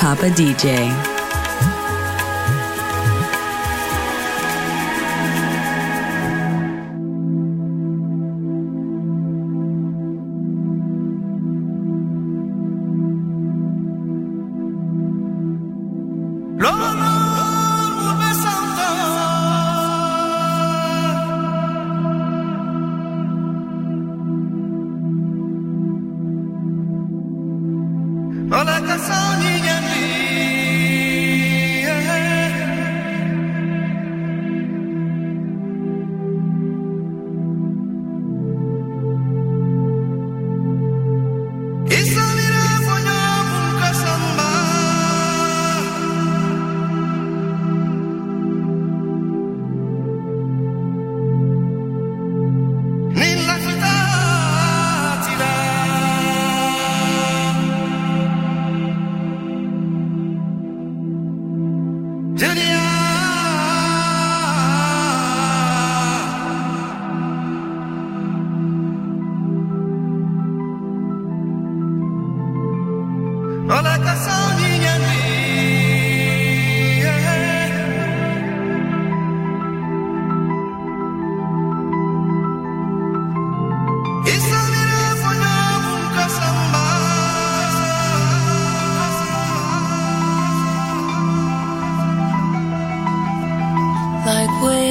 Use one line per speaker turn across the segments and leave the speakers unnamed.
Papa DJ.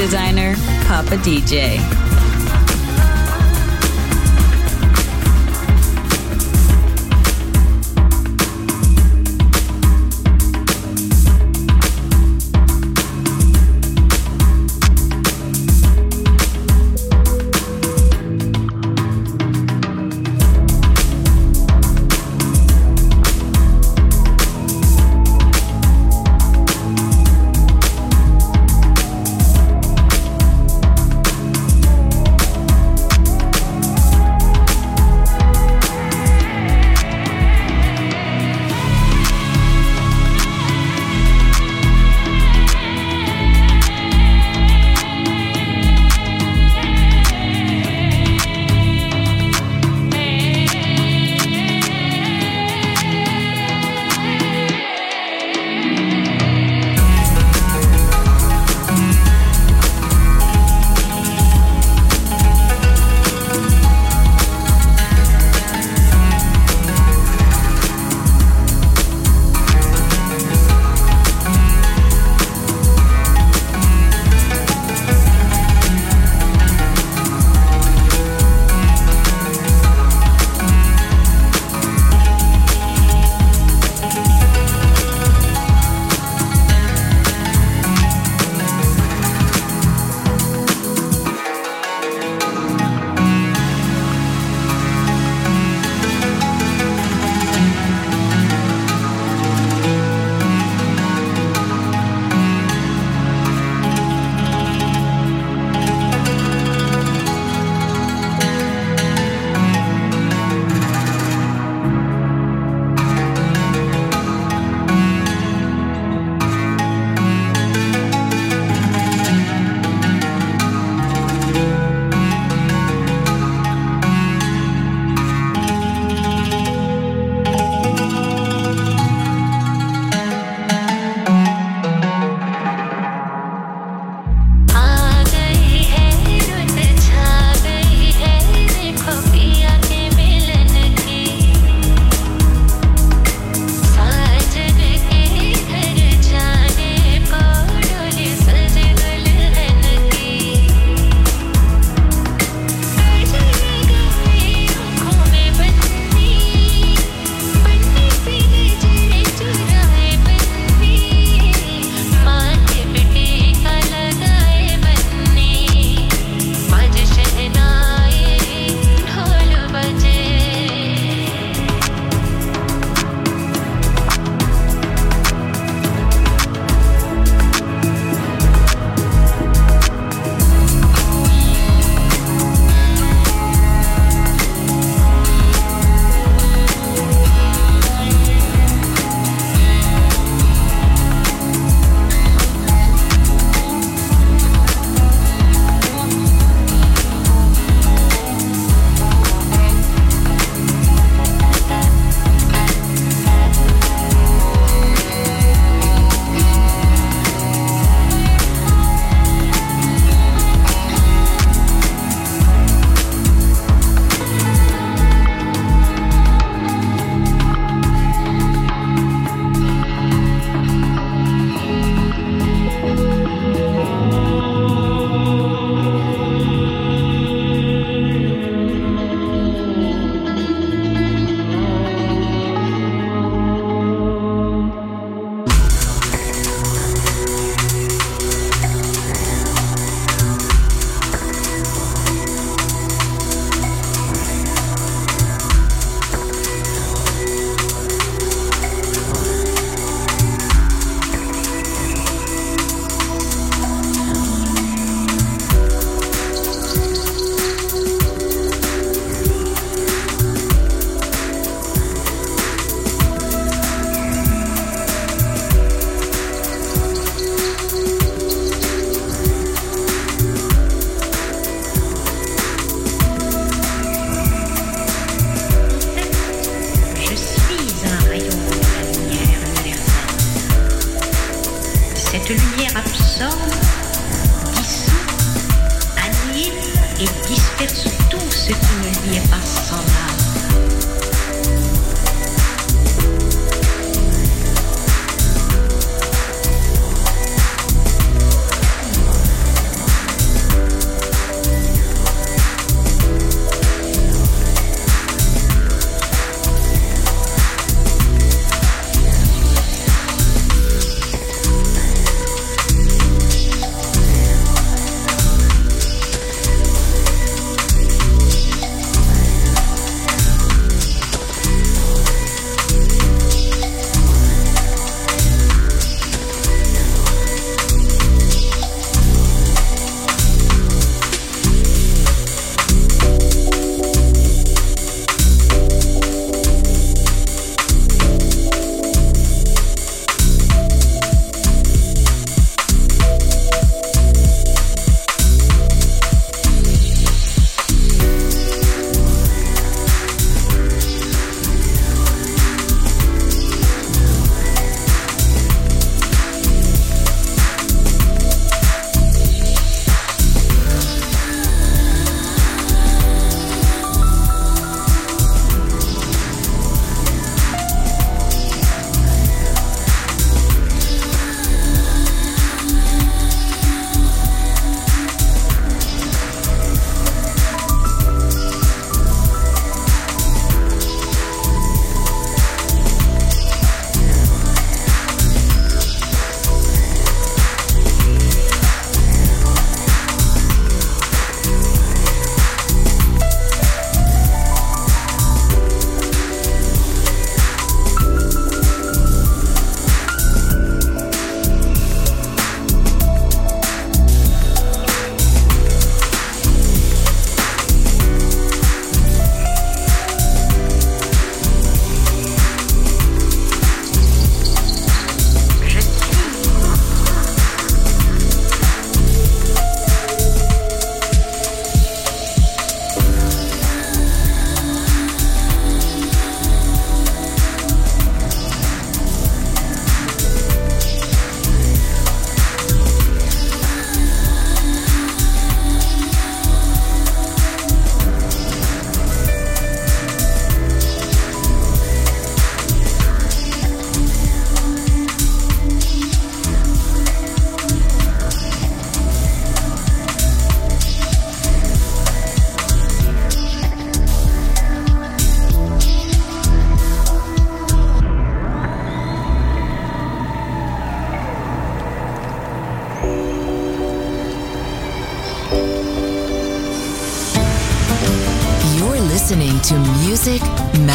Designer, Papa DJ.